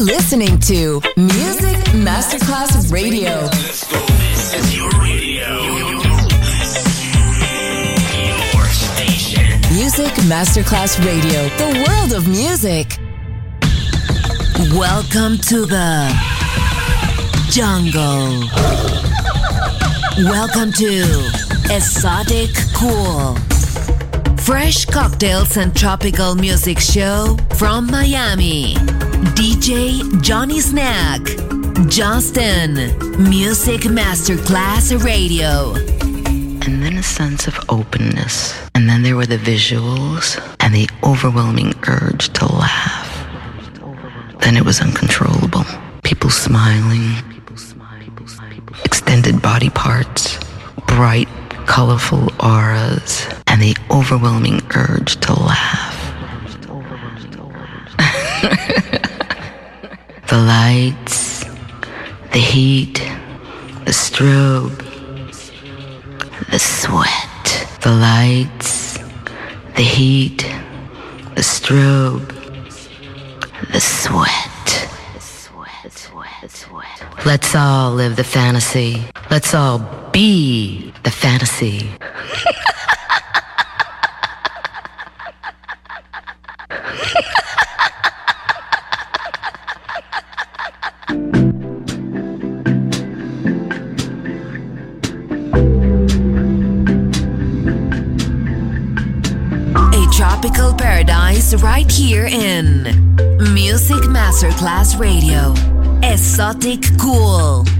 Listening to Music Masterclass Radio. This is your radio. Your station. Music Masterclass Radio, the world of music. Welcome to the jungle. Welcome to Exotic Cool. Fresh cocktails and tropical music show from Miami. DJ Johnny Snack. Justin. Music Masterclass Radio. And then a sense of openness. And then there were the visuals and the overwhelming urge to laugh. Then it was uncontrollable. People smiling, extended body parts, bright, colorful auras, and the overwhelming urge to laugh. the lights, the heat, the strobe, the sweat, the lights, the heat, the strobe, the sweat. Let's all live the fantasy. Let's all be the fantasy. here in Music Masterclass Radio. Exotic Cool.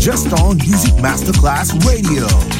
Just on Music Masterclass Radio.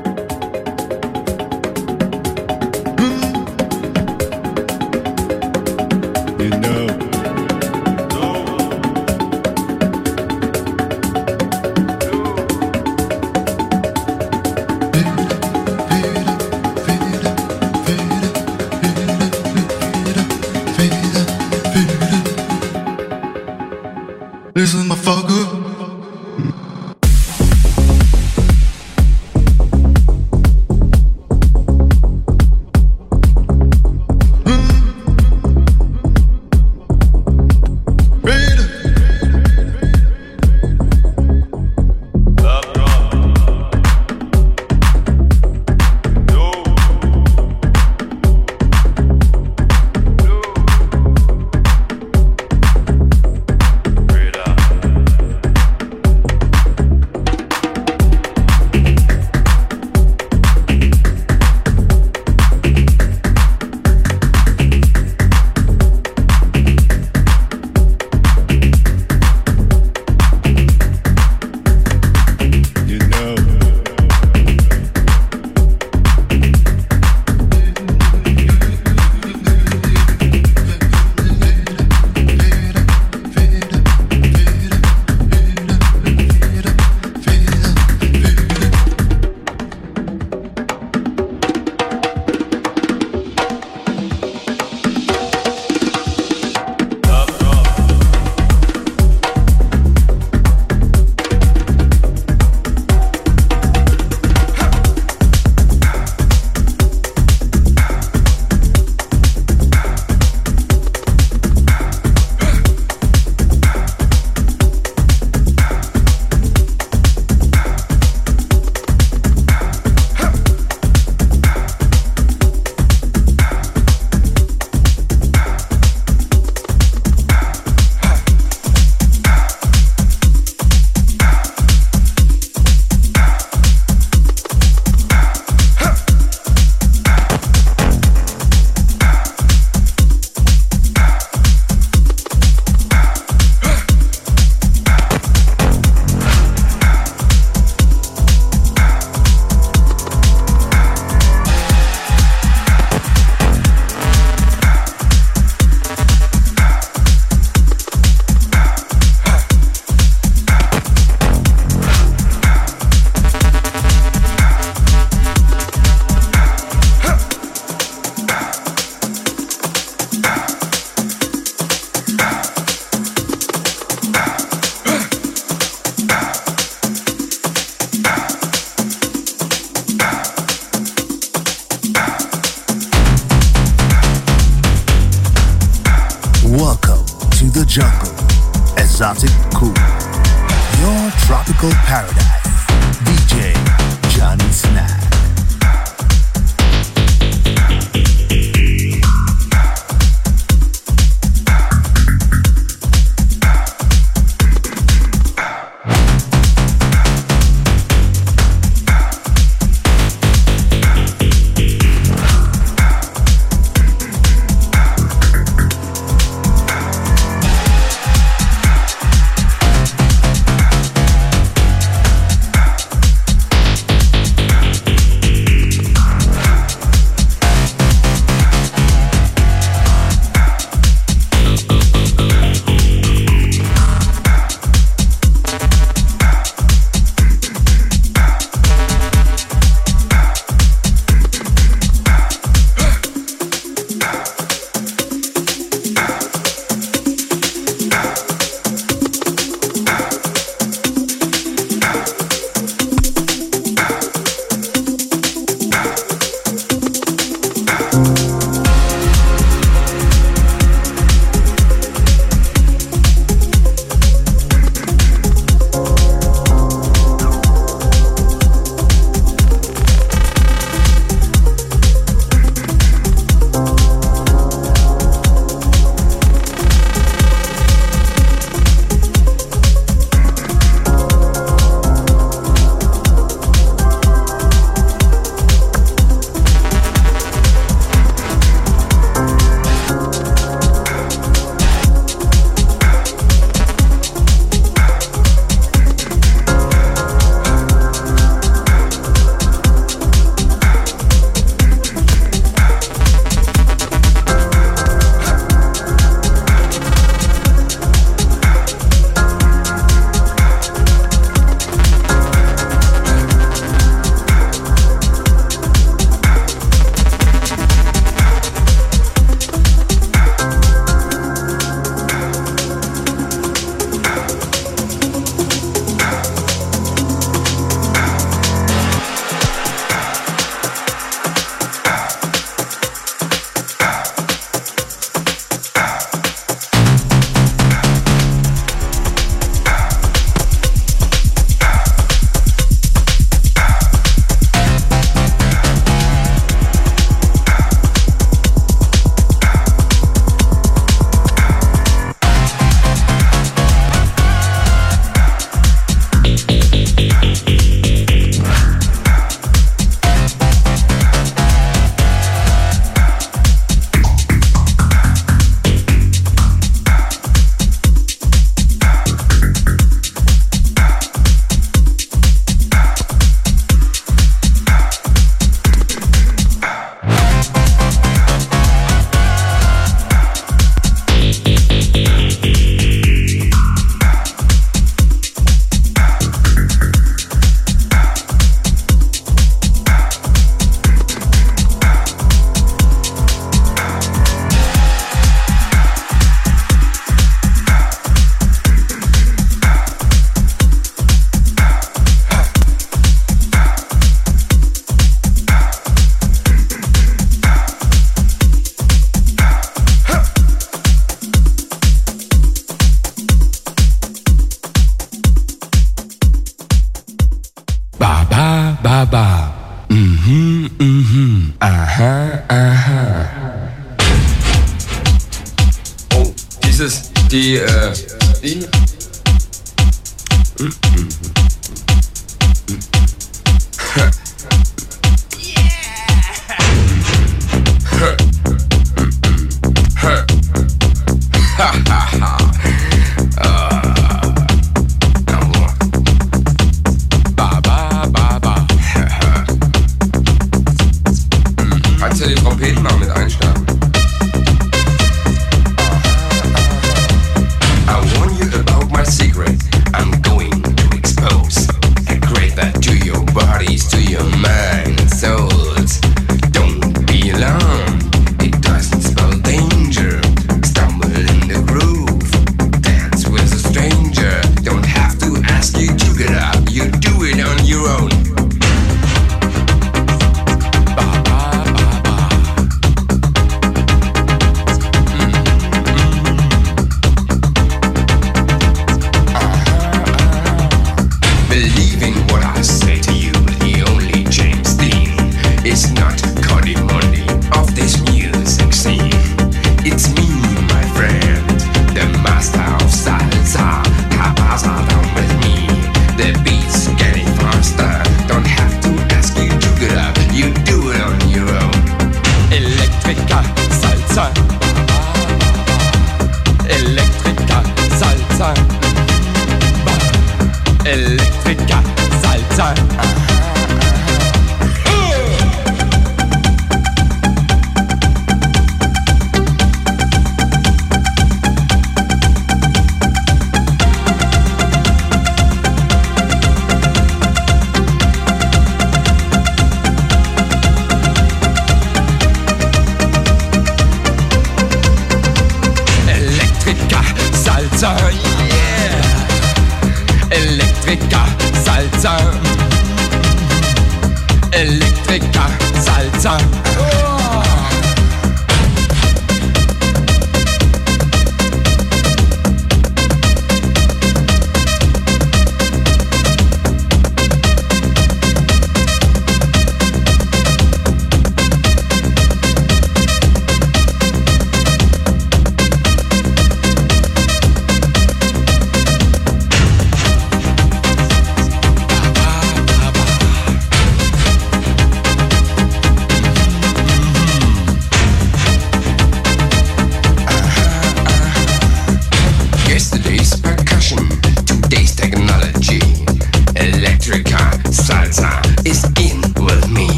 Gaza.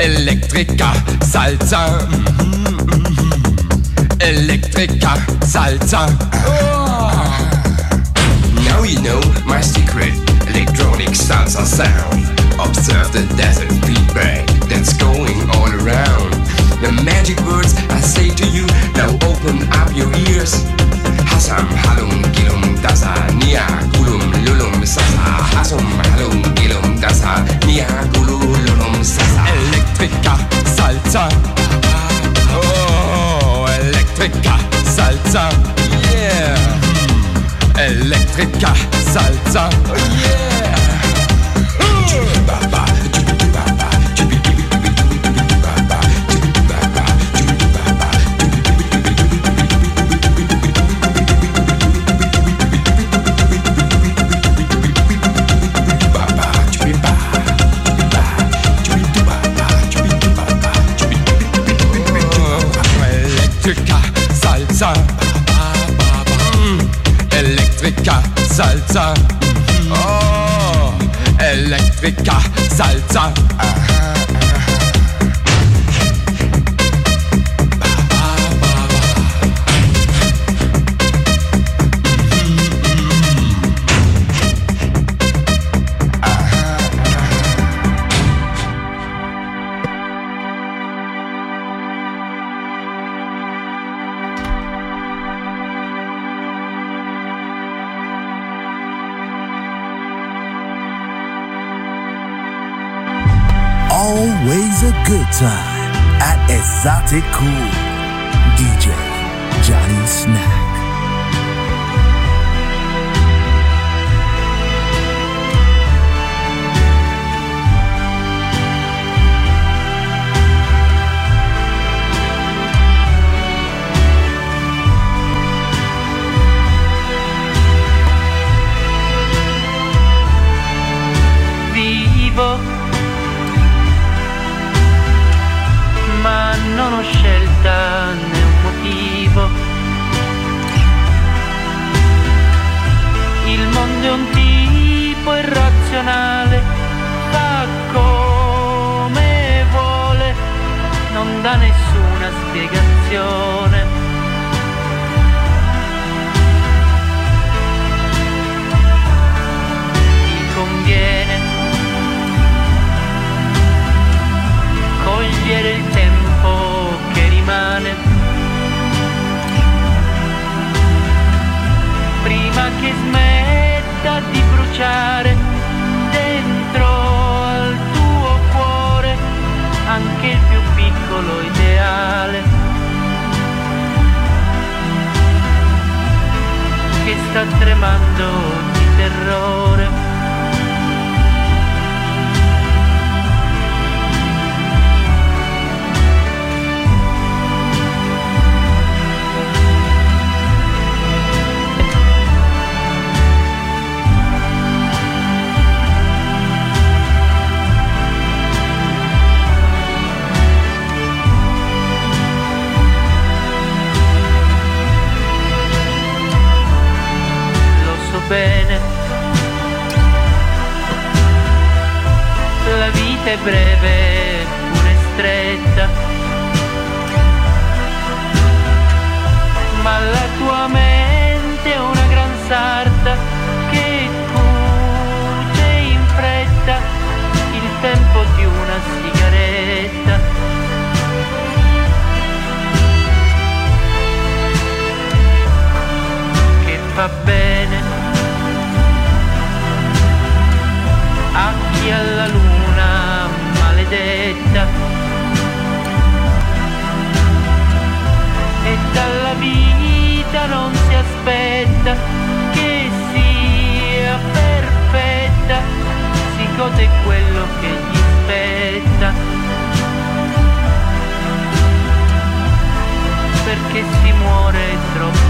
Electrica, Salsa. Mm-hmm, mm-hmm. Electrica, Salsa. Oh. Now you know my secret electronic salsa sound. Observe the desert feedback that's going all around. The magic words I say to you, now open up your ears. حسم حلم جلم دسع nia قلم للم سسع حسم حلم جلم دسع nia قلم للم سسع Electrica Salsa. Oh Electrica Salsa. Yeah. Electrica Salsa. Oh, yeah. Salsa. Oh, Elektriker, Salsa. Aha. t'écoute. te canción. Sta tremando di terrore È breve, pure stretta. Ma la tua mente è una gran sarta che cuce in fretta il tempo di una sigaretta. che fa bene gode quello che gli spetta perché si muore troppo